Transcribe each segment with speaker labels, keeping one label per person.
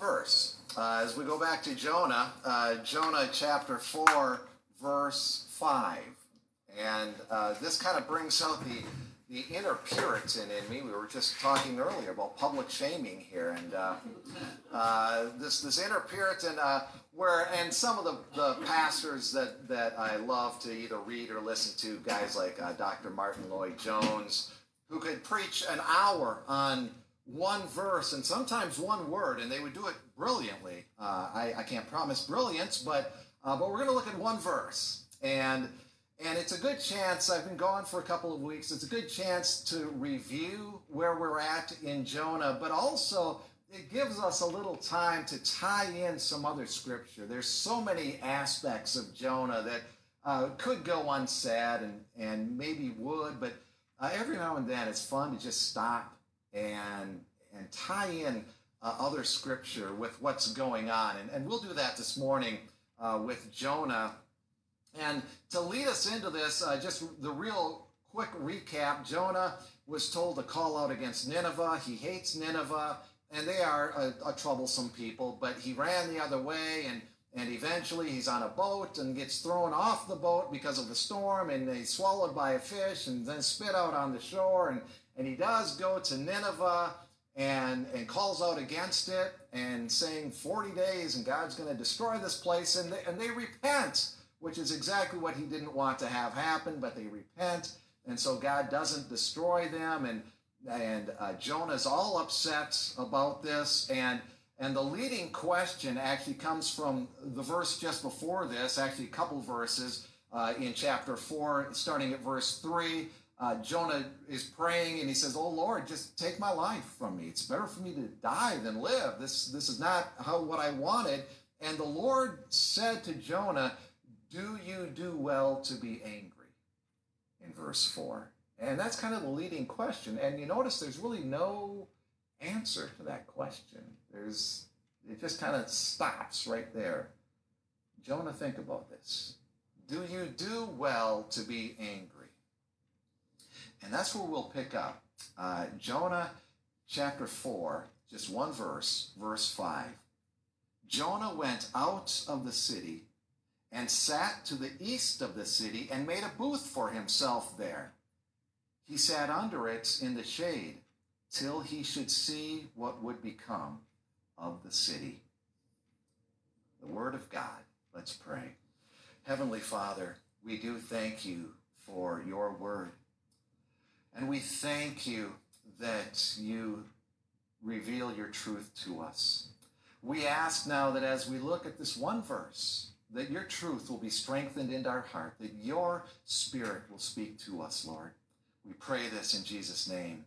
Speaker 1: verse. Uh, as we go back to Jonah, uh, Jonah chapter 4, verse 5. And uh, this kind of brings out the, the inner Puritan in me. We were just talking earlier about public shaming here. And uh, uh, this, this inner Puritan, uh, where, and some of the, the pastors that, that I love to either read or listen to, guys like Dr. Martyn Lloyd-Jones, who could preach an hour on one verse and sometimes one word, and they would do it brilliantly. Uh, I, I, can't promise brilliance, but uh, but we're going to look at one verse, and and it's a good chance. I've been gone for a couple of weeks. It's a good chance to review where we're at in Jonah, but also it gives us a little time to tie in some other scripture. There's so many aspects of Jonah that uh, could go unsaid and and maybe would, but uh, every now and then it's fun to just stop and and tie in uh, other scripture with what's going on. And, and we'll do that this morning uh, with Jonah. And to lead us into this, uh, just the real quick recap Jonah was told to call out against Nineveh. He hates Nineveh, and they are a, a troublesome people, but he ran the other way and and eventually he's on a boat and gets thrown off the boat because of the storm and he's swallowed by a fish and then spit out on the shore and and he does go to Nineveh and, and calls out against it and saying 40 days and God's going to destroy this place. And they, and they repent, which is exactly what he didn't want to have happen, but they repent. And so God doesn't destroy them. And, and uh, Jonah's all upset about this. And, and the leading question actually comes from the verse just before this, actually, a couple verses uh, in chapter 4, starting at verse 3 uh, Jonah is praying and he says, Oh Lord, just take my life from me. It's better for me to die than live. This, this is not how what I wanted. And the Lord said to Jonah, Do you do well to be angry? In verse 4. And that's kind of the leading question. And you notice there's really no answer to that question. There's it just kind of stops right there. Jonah, think about this. Do you do well to be angry? And that's where we'll pick up. Uh, Jonah chapter 4, just one verse, verse 5. Jonah went out of the city and sat to the east of the city and made a booth for himself there. He sat under it in the shade till he should see what would become of the city. The Word of God. Let's pray. Heavenly Father, we do thank you for your Word. And we thank you that you reveal your truth to us. We ask now that as we look at this one verse, that your truth will be strengthened into our heart, that your spirit will speak to us, Lord. We pray this in Jesus' name.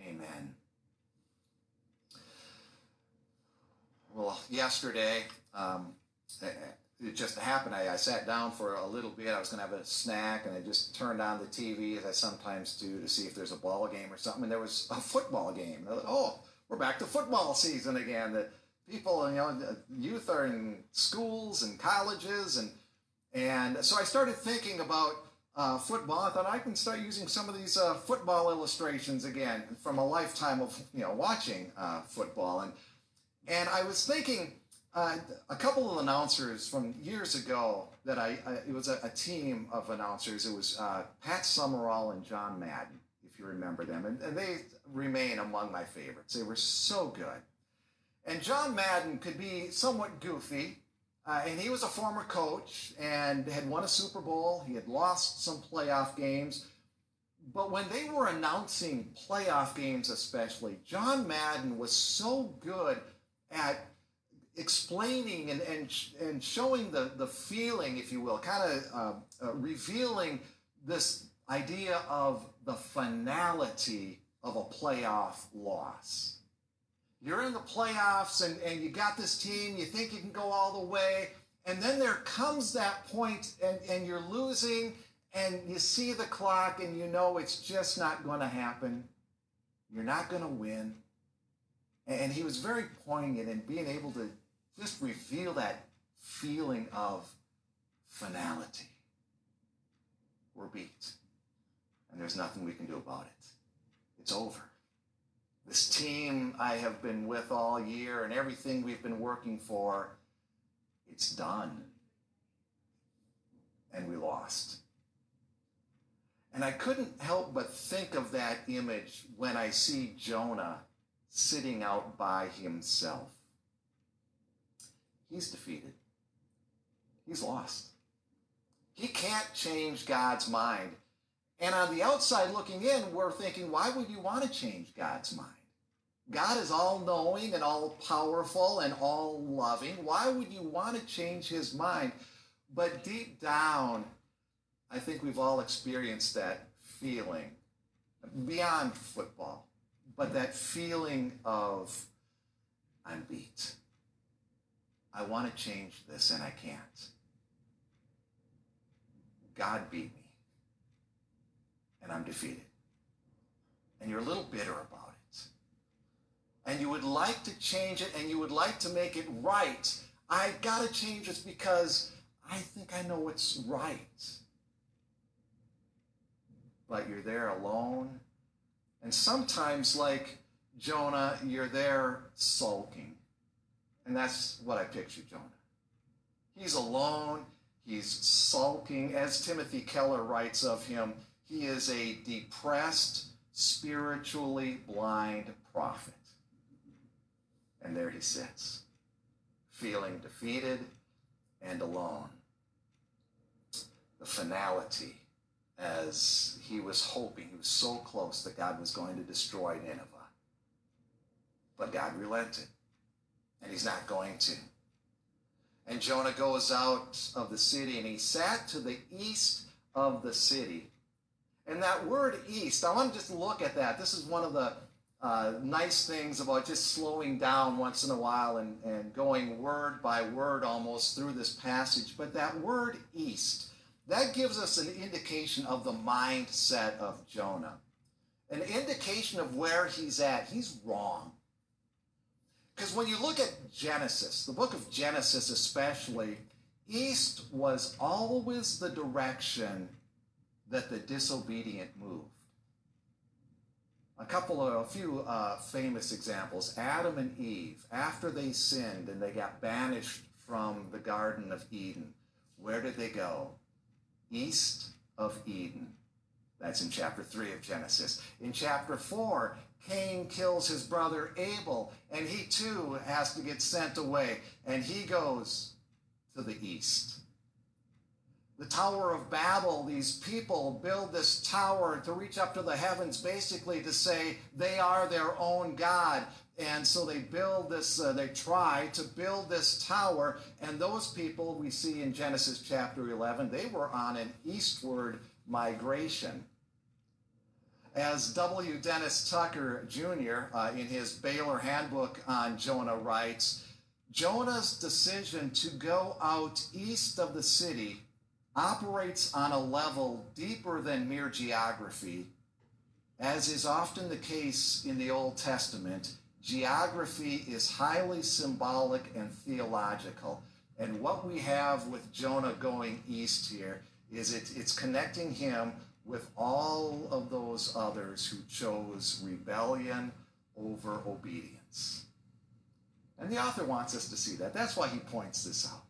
Speaker 1: Amen. Well, yesterday, um, it just happened. I, I, sat down for a little bit. I was going to have a snack, and I just turned on the TV, as I sometimes do, to see if there's a ball game or something. And there was a football game. Thought, oh, we're back to football season again. The people, you know, youth are in schools and colleges, and and so I started thinking about uh, football. I thought I can start using some of these uh, football illustrations again from a lifetime of you know watching uh, football, and and I was thinking uh, a couple of announcers from years ago that I, I it was a, a, team of announcers. It was uh, Pat Summerall and John Madden, if you remember them, and, and they remain among my favorites. They were so good. And John Madden could be somewhat goofy, uh, and he was a former coach and had won a Super Bowl. He had lost some playoff games. But when they were announcing playoff games, especially, John Madden was so good at explaining and, and, and showing the, the feeling, if you will, kind of uh, uh, revealing this idea of the finality of a playoff loss. You're in the playoffs and, and you got this team, you think you can go all the way, and then there comes that point and, and you're losing and you see the clock and you know it's just not going to happen. You're not going to win. And he was very poignant in being able to just reveal that feeling of finality. We're beat, and there's nothing we can do about it. It's over. This team I have been with all year and everything we've been working for, it's done. And we lost. And I couldn't help but think of that image when I see Jonah sitting out by himself. He's defeated. He's lost. He can't change God's mind. And on the outside looking in, we're thinking, why would you want to change God's mind? God is all knowing and all powerful and all loving. Why would you want to change his mind? But deep down, I think we've all experienced that feeling beyond football, but that feeling of, I'm beat. I want to change this and I can't. God beat me and I'm defeated. And you're a little bitter about it. And you would like to change it and you would like to make it right. I got to change this because I think I know what's right. But you're there alone. And sometimes, like Jonah, you're there sulking. And that's what I picture Jonah. He's alone. He's sulking. As Timothy Keller writes of him, he is a depressed, spiritually blind prophet. And there he sits, feeling defeated and alone. The finality, as he was hoping, he was so close that God was going to destroy Nineveh. But God relented, and he's not going to. And Jonah goes out of the city, and he sat to the east of the city and that word east, I want to just look at that. This is one of the uh, nice things about just slowing down once in a while and, and going word by word almost through this passage. But that word east, that gives us an indication of the mindset of Jonah, an indication of where he's at. He's wrong. Because when you look at Genesis, the book of Genesis especially, east was always the direction that the disobedient moved. A couple of, a few uh, famous examples. Adam and Eve, after they sinned and they got banished from the Garden of Eden, where did they go? East of Eden. That's in chapter 3 of Genesis. In chapter 4, Cain kills his brother Abel, and he too has to get sent away, and he goes to the east the Tower of Babel, these people build this tower to reach up to the heavens, basically to say they are their own God. And so they build this, uh, they try to build this tower. And those people we see in Genesis chapter 11, they were on an eastward migration. As W. Dennis Tucker Jr., uh, in his Baylor Handbook on Jonah, writes, Jonah's decision to go out east of the city operates on a level deeper than mere geography, as is often the case in the Old Testament. Geography is highly symbolic and theological. And what we have with Jonah going east here is it, it's connecting him with all of those others who chose rebellion over obedience. And the author wants us to see that. That's why he points this out.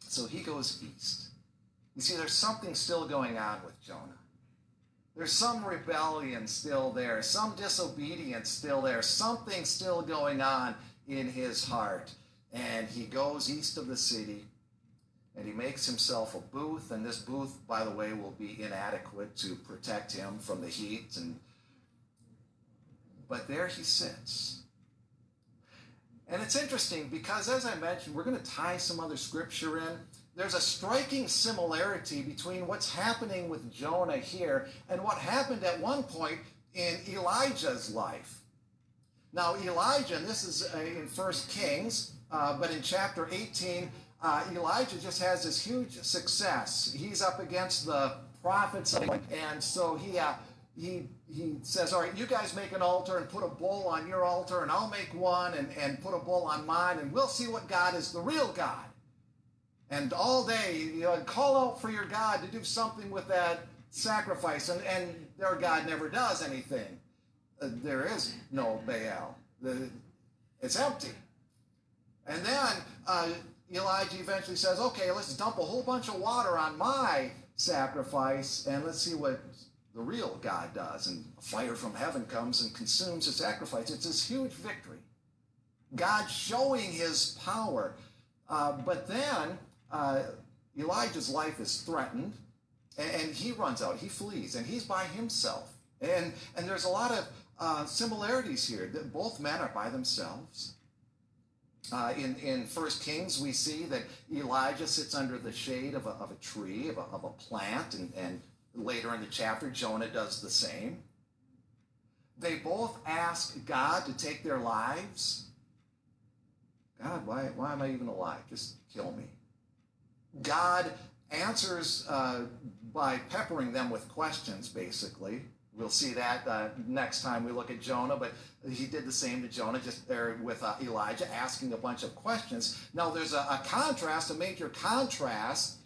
Speaker 1: So he goes east. You see, there's something still going on with Jonah. There's some rebellion still there, some disobedience still there, something still going on in his heart. And he goes east of the city and he makes himself a booth. And this booth, by the way, will be inadequate to protect him from the heat. And but there he sits. And it's interesting because, as I mentioned, we're going to tie some other scripture in there's a striking similarity between what's happening with Jonah here and what happened at one point in Elijah's life. Now, Elijah, and this is uh, in First Kings, uh, but in chapter 18, uh, Elijah just has this huge success. He's up against the prophets, and so he uh, he he says, "All right, you guys make an altar and put a bull on your altar, and I'll make one and, and put a bull on mine, and we'll see what God is the real God." and all day you know, call out for your God to do something with that sacrifice, and, and their God never does anything. uh, there is no Baal. The, it's empty. And then uh, Elijah eventually says, okay, let's dump a whole bunch of water on my sacrifice and let's see what the real God does. And a fire from heaven comes and consumes the sacrifice. It's this huge victory. God showing his power. Uh, but then uh, Elijah's life is threatened and, and, he runs out. He flees and he's by himself. And, and there's a lot of uh, similarities here that both men are by themselves. Uh, in, in 1 Kings, we see that Elijah sits under the shade of a, of a tree, of a, of a plant, and, and later in the chapter, Jonah does the same. They both ask God to take their lives. God, why, why am I even alive? Just kill me. God answers uh, by peppering them with questions, basically. We'll see that uh, next time we look at Jonah, but he did the same to Jonah, just there with uh, Elijah, asking a bunch of questions. Now, there's a, a contrast, a major contrast,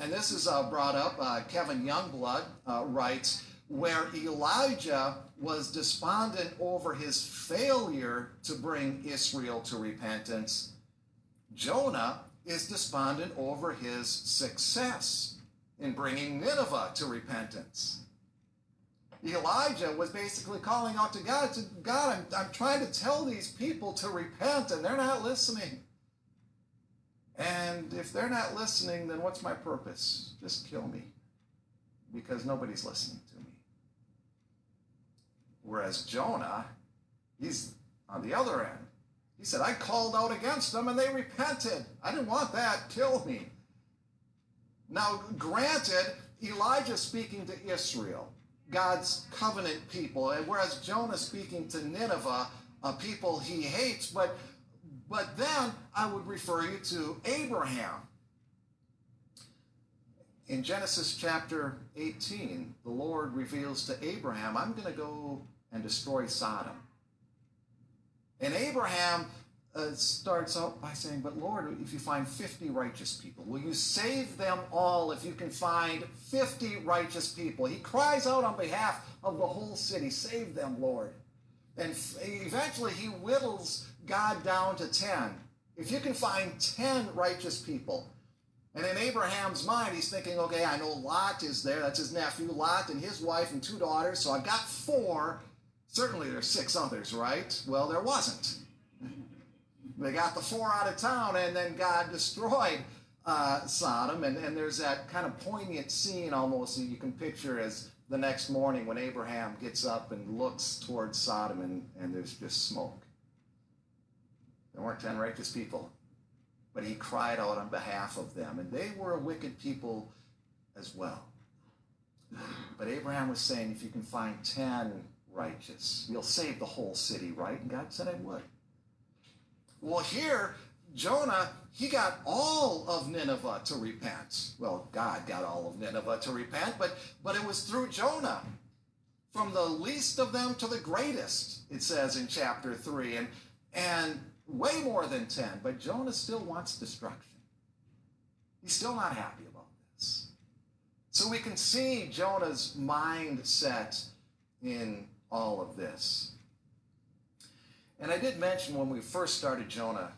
Speaker 1: and this is uh, brought up. Uh, Kevin Youngblood uh, writes, where Elijah was despondent over his failure to bring Israel to repentance, Jonah is despondent over his success in bringing Nineveh to repentance. Elijah was basically calling out to God, to God, I'm, I'm trying to tell these people to repent and they're not listening. And if they're not listening, then what's my purpose? Just kill me because nobody's listening to me. Whereas Jonah, he's on the other end. He said, I called out against them and they repented. I didn't want that. Kill me. Now, granted, Elijah speaking to Israel. God's covenant people, and whereas Jonah speaking to Nineveh, a people he hates, but but then I would refer you to Abraham. In Genesis chapter 18, the Lord reveals to Abraham, I'm going to go and destroy Sodom. And Abraham uh, starts out by saying, But Lord, if you find 50 righteous people, will you save them all if you can find 50 righteous people? He cries out on behalf of the whole city, Save them, Lord. And eventually he whittles God down to 10. If you can find 10 righteous people, and in Abraham's mind, he's thinking, okay, I know Lot is there. That's his nephew, Lot, and his wife and two daughters. So I've got four. Certainly there's six others, right? Well, there wasn't. They got the four out of town, and then God destroyed uh, Sodom. And, and there's that kind of poignant scene almost that you can picture as the next morning when Abraham gets up and looks towards Sodom, and, and there's just smoke. There weren't 10 righteous people, but he cried out on behalf of them, and they were a wicked people as well. But Abraham was saying, if you can find 10 righteous, you'll save the whole city, right? And God said, I would. Well, here, Jonah, he got all of Nineveh to repent. Well, God got all of Nineveh to repent, but, but it was through Jonah. From the least of them to the greatest, it says in chapter 3. And, and way more than 10. But Jonah still wants destruction. He's still not happy about this. So we can see Jonah's mindset in all of this. And I did mention when we first started Jonah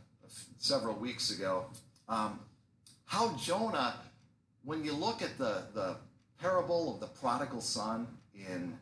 Speaker 1: several weeks ago um, how Jonah, when you look at the, the parable of the prodigal son in,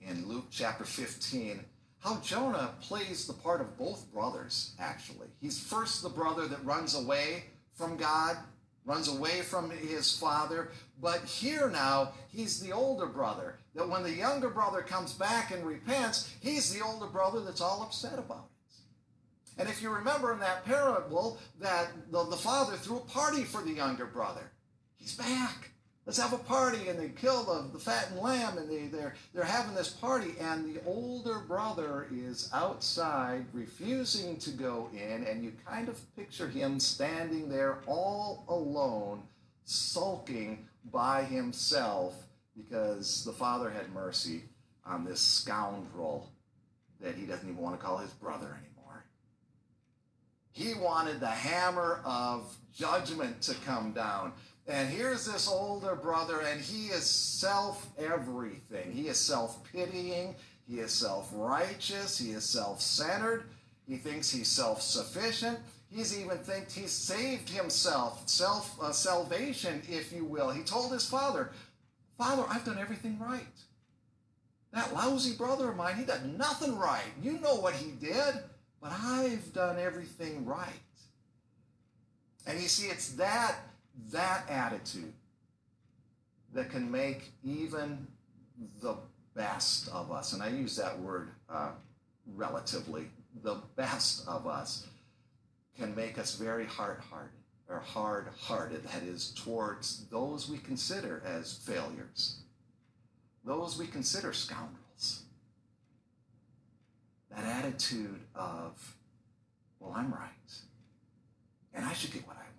Speaker 1: in Luke chapter 15, how Jonah plays the part of both brothers, actually. He's first the brother that runs away from God, runs away from his father, but here now, he's the older brother that when the younger brother comes back and repents, he's the older brother that's all upset about it. And if you remember in that parable, that the, the father threw a party for the younger brother. He's back. Let's have a party. And they kill the, the fattened lamb and they, they're, they're having this party. And the older brother is outside refusing to go in. And you kind of picture him standing there all alone, sulking by himself because the father had mercy on this scoundrel that he doesn't even want to call his brother anymore. He wanted the hammer of judgment to come down. And here's this older brother, and he is self everything. He is self pitying. He is self righteous. He is self centered. He thinks he's self sufficient. He's even thinks he's saved himself, self uh, salvation, if you will. He told his father, Father, I've done everything right. That lousy brother of mine, he did nothing right. You know what he did, but I've done everything right. And you see, it's that that attitude that can make even the best of us, and I use that word uh, relatively, the best of us can make us very hard-hearted or hard-hearted, that is, towards those we consider as failures, those we consider scoundrels. That attitude of, well, I'm right, and I should get what I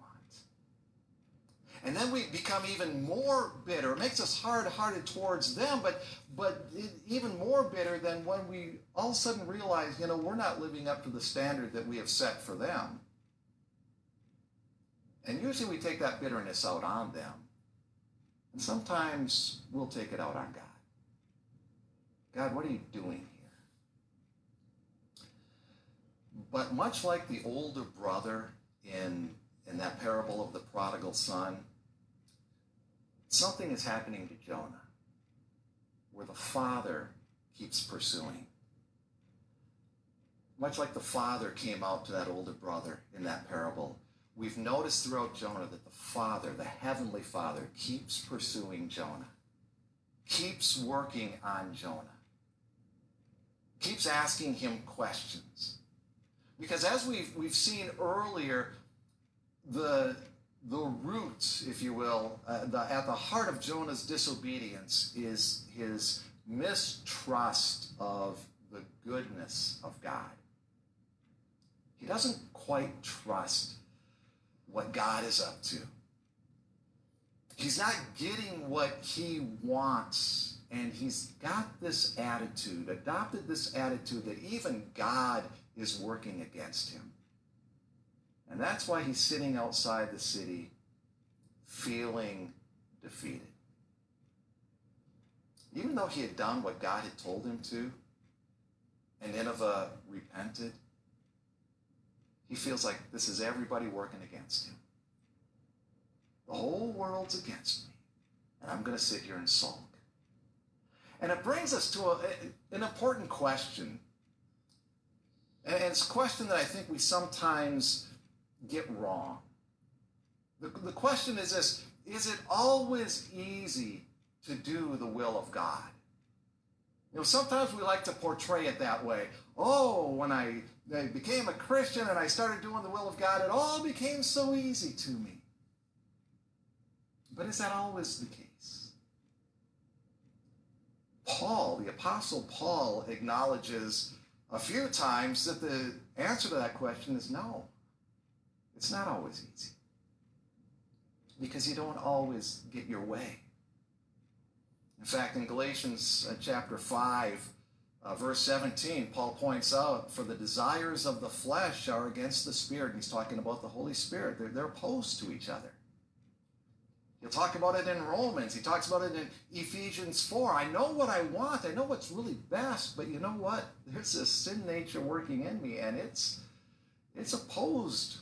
Speaker 1: and then we become even more bitter. It makes us hard-hearted towards them, but but even more bitter than when we all of a sudden realize, you know, we're not living up to the standard that we have set for them. And usually we take that bitterness out on them. And sometimes we'll take it out on God. God, what are you doing here? But much like the older brother in, in that parable of the prodigal son, Something is happening to Jonah where the father keeps pursuing. Much like the father came out to that older brother in that parable, we've noticed throughout Jonah that the father, the heavenly father, keeps pursuing Jonah, keeps working on Jonah, keeps asking him questions. Because as we've, we've seen earlier, the the root, if you will, uh, the, at the heart of Jonah's disobedience is his mistrust of the goodness of God. He doesn't quite trust what God is up to. He's not getting what he wants, and he's got this attitude, adopted this attitude that even God is working against him. And that's why he's sitting outside the city feeling defeated. Even though he had done what God had told him to, and Nineveh repented, he feels like this is everybody working against him. The whole world's against me, and I'm going to sit here and sulk. And it brings us to a, an important question. And it's a question that I think we sometimes get wrong. The, the question is this Is it always easy to do the will of God? You know, sometimes we like to portray it that way. Oh, when I, I became a Christian and I started doing the will of God, it all became so easy to me. But is that always the case? Paul, the Apostle Paul, acknowledges a few times that the answer to that question is no. It's not always easy because you don't always get your way. In fact, in Galatians uh, chapter 5, uh, verse 17, Paul points out, For the desires of the flesh are against the Spirit. And he's talking about the Holy Spirit. They're, they're opposed to each other. He'll talk about it in Romans. He talks about it in Ephesians 4. I know what I want. I know what's really best, but you know what? There's this sin nature working in me, and it's it's opposed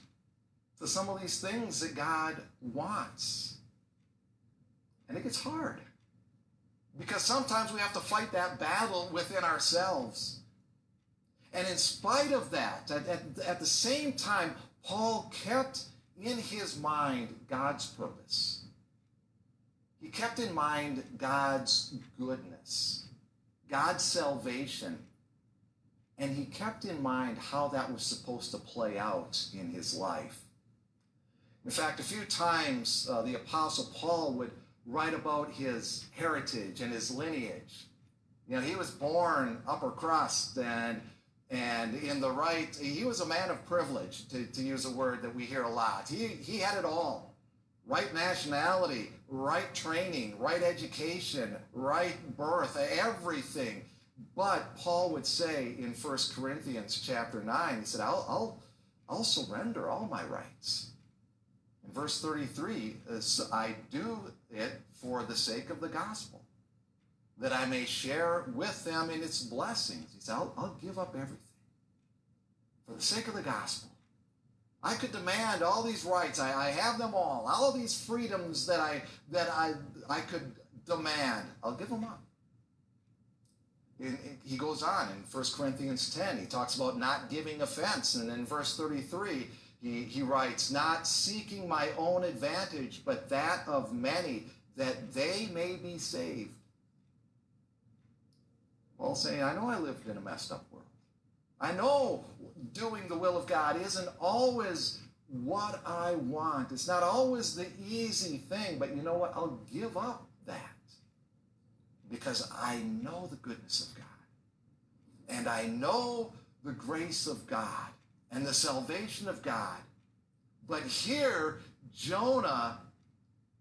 Speaker 1: to some of these things that God wants. And it gets hard. Because sometimes we have to fight that battle within ourselves. And in spite of that, at, at, at, the same time, Paul kept in his mind God's purpose. He kept in mind God's goodness, God's salvation, and he kept in mind how that was supposed to play out in his life. In fact, a few times uh, the Apostle Paul would write about his heritage and his lineage. You know, he was born upper crust and and in the right, he was a man of privilege, to, to use a word that we hear a lot. He, he had it all right nationality, right training, right education, right birth, everything. But Paul would say in 1 Corinthians chapter 9, he said, I'll, I'll, I'll surrender all my rights. Verse 33, uh, I do it for the sake of the gospel. that I may share with them in its blessings. He said, I'll, I'll give up everything for the sake of the gospel. I could demand all these rights. I, I have them all. All these freedoms that I that I I could demand. I'll give them up. In, in, he goes on in 1 Corinthians 10. He talks about not giving offense. And in verse 33, he, he writes, Not seeking my own advantage, but that of many, that they may be saved. Paul saying, I know I lived in a messed up world. I know doing the will of God isn't always what I want. It's not always the easy thing, but you know what? I'll give up that because I know the goodness of God. And I know the grace of God and the salvation of God. But here, Jonah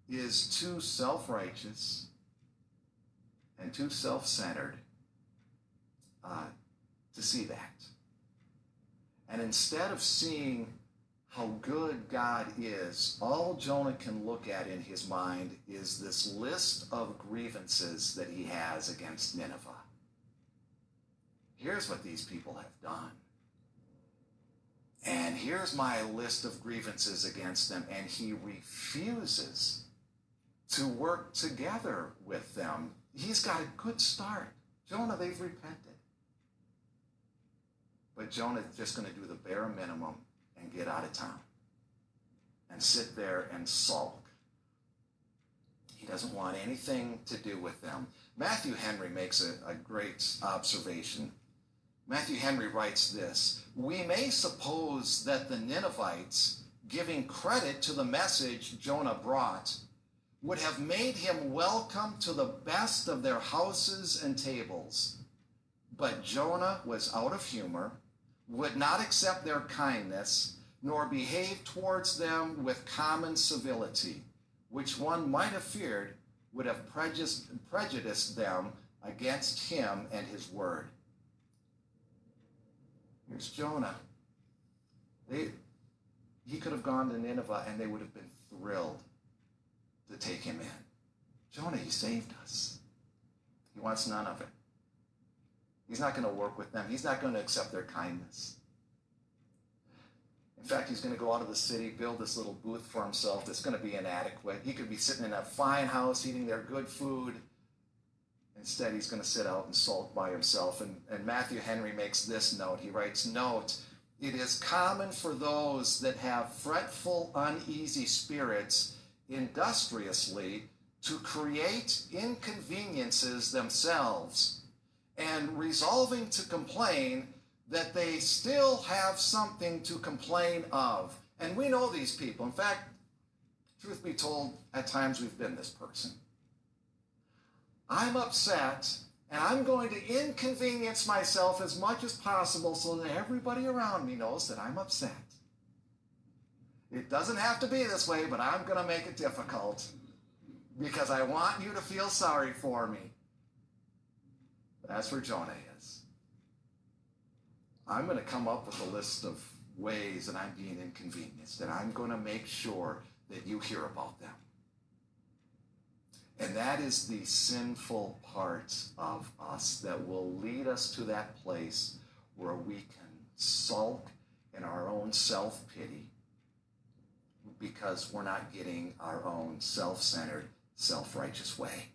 Speaker 1: is too self righteous and too self centered uh, to see that. And instead of seeing how good God is, all Jonah can look at in his mind is this list of grievances that he has against Nineveh. Here's what these people have done. And here's my list of grievances against them. And he refuses to work together with them. He's got a good start. Jonah, they've repented. But Jonah's just going to do the bare minimum and get out of town and sit there and sulk. He doesn't want anything to do with them. Matthew Henry makes a, a great observation. Matthew Henry writes this We may suppose that the Ninevites, giving credit to the message Jonah brought, would have made him welcome to the best of their houses and tables. But Jonah was out of humor would not accept their kindness, nor behave towards them with common civility, which one might have feared would have prejudiced them against him and his word. Here's Jonah. They, he could have gone to Nineveh and they would have been thrilled to take him in. Jonah, he saved us. He wants none of it. He's not going to work with them. He's not going to accept their kindness. In fact, he's going to go out of the city, build this little booth for himself that's going to be inadequate. He could be sitting in a fine house eating their good food. Instead, he's going to sit out and sulk by himself. And, and Matthew Henry makes this note. He writes, Note, it is common for those that have fretful, uneasy spirits industriously to create inconveniences themselves and resolving to complain that they still have something to complain of. And we know these people. In fact, truth be told, at times we've been this person. I'm upset and I'm going to inconvenience myself as much as possible so that everybody around me knows that I'm upset. It doesn't have to be this way, but I'm going to make it difficult because I want you to feel sorry for me. That's where Jonah is. I'm going to come up with a list of ways that I'm being inconvenienced, and I'm going to make sure that you hear about them. And that is the sinful part of us that will lead us to that place where we can sulk in our own self pity because we're not getting our own self centered, self righteous way.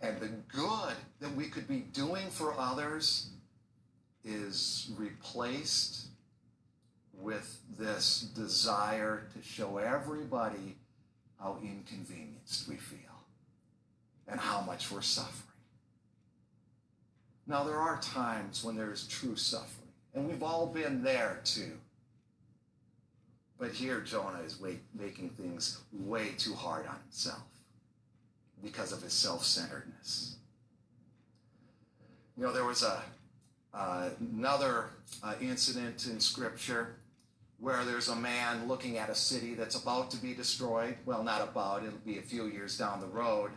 Speaker 1: And the good that we could be doing for others is replaced with this desire to show everybody how inconvenienced we feel and how much we're suffering. Now, there are times when there is true suffering, and we've all been there too. But here, Jonah is making things way too hard on himself because of his self centeredness. You know, there was a, uh, another uh, incident in Scripture where there's a man looking at a city that's about to be destroyed. Well, not about, it'll be a few years down the road.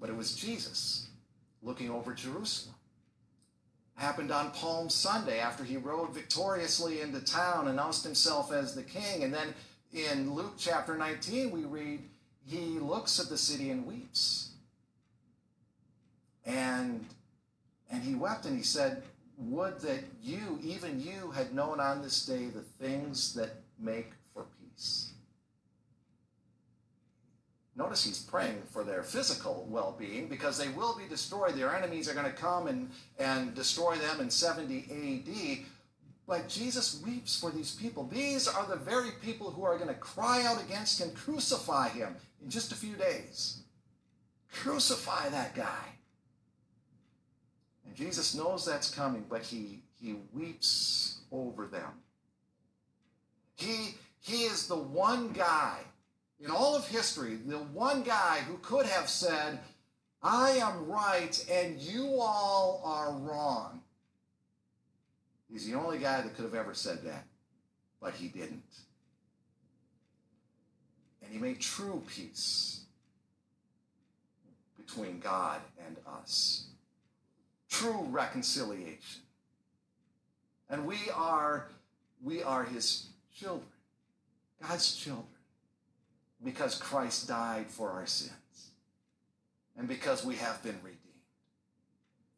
Speaker 1: But it was Jesus looking over Jerusalem. Happened on Palm Sunday after he rode victoriously into town, announced himself as the king. And then in Luke chapter 19, we read he looks at the city and weeps. And and he wept and he said, Would that you, even you, had known on this day the things that make for peace. Notice he's praying for their physical well being because they will be destroyed. Their enemies are going to come and, and destroy them in 70 AD. But Jesus weeps for these people. These are the very people who are going to cry out against him, crucify him in just a few days. Crucify that guy. And Jesus knows that's coming, but he, he weeps over them. He, he is the one guy in all of history, the one guy who could have said, I am right and you all are wrong. He's the only guy that could have ever said that, but he didn't. And he made true peace between God and us, true reconciliation. And we are, we are his children, God's children because Christ died for our sins and because we have been redeemed.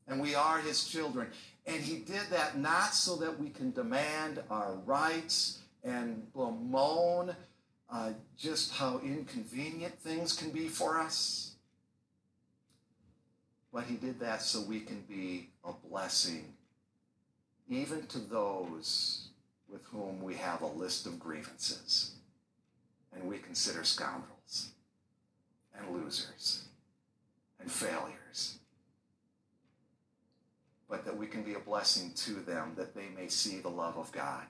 Speaker 1: And we are his children. And he did that not so that we can demand our rights and bemoan uh, just how inconvenient things can be for us, but he did that so we can be a blessing even to those with whom we have a list of grievances and we consider scoundrels and losers and failures. But that we can be a blessing to them that they may see the love of God.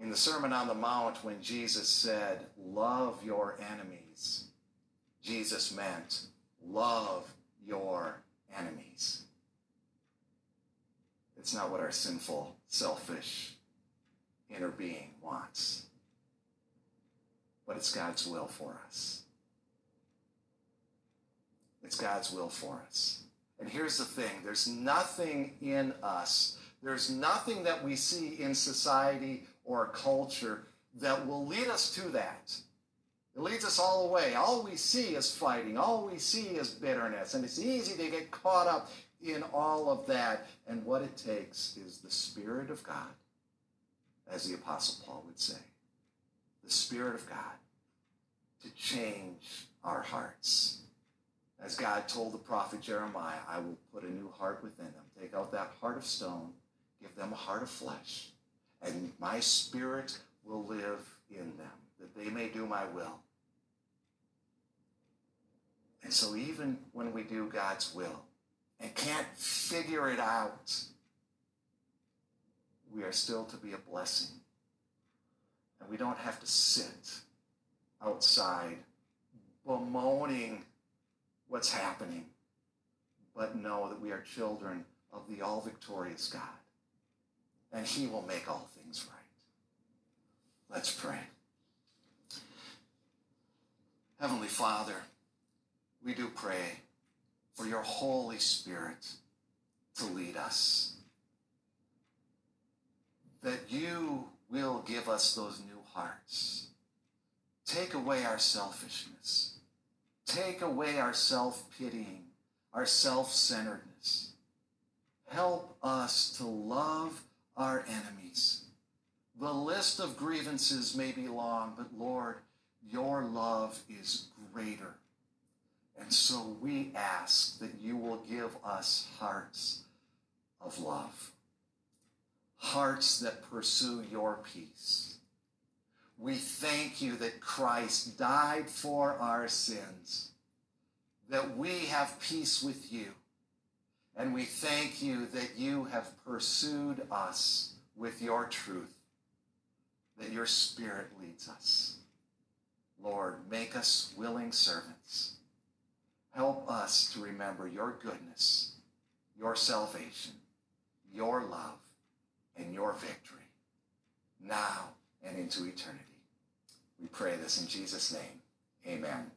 Speaker 1: In the Sermon on the Mount, when Jesus said, Love your enemies, Jesus meant, Love your enemies. It's not what our sinful, selfish inner being wants but it's God's will for us. It's God's will for us. And here's the thing there's nothing in us, there's nothing that we see in society or culture that will lead us to that. It leads us all away. All we see is fighting, all we see is bitterness, and it's easy to get caught up in all of that. And what it takes is the Spirit of God, as the Apostle Paul would say the Spirit of God to change our hearts. As God told the prophet Jeremiah, I will put a new heart within them. Take out that heart of stone, give them a heart of flesh, and my spirit will live in them, that they may do my will. And so, even when we do God's will and can't figure it out, we are still to be a blessing and we don't have to sit outside bemoaning what's happening, but know that we are children of the all victorious God, and He will make all things right. Let's pray. Heavenly Father, we do pray for your Holy Spirit to lead us, that you will give us those new hearts. Take away our selfishness. Take away our self pitying, our self centeredness. Help us to love our enemies. The list of grievances may be long, but Lord, your love is greater. And so we ask that you will give us hearts of love, hearts that pursue your peace we thank you that Christ died for our sins, that we have peace with you. And we thank you that you have pursued us with your truth, that your Spirit leads us. Lord, make us willing servants. Help us to remember your goodness, your salvation, your love, and your victory now and into eternity. We pray this in Jesus' name. Amen.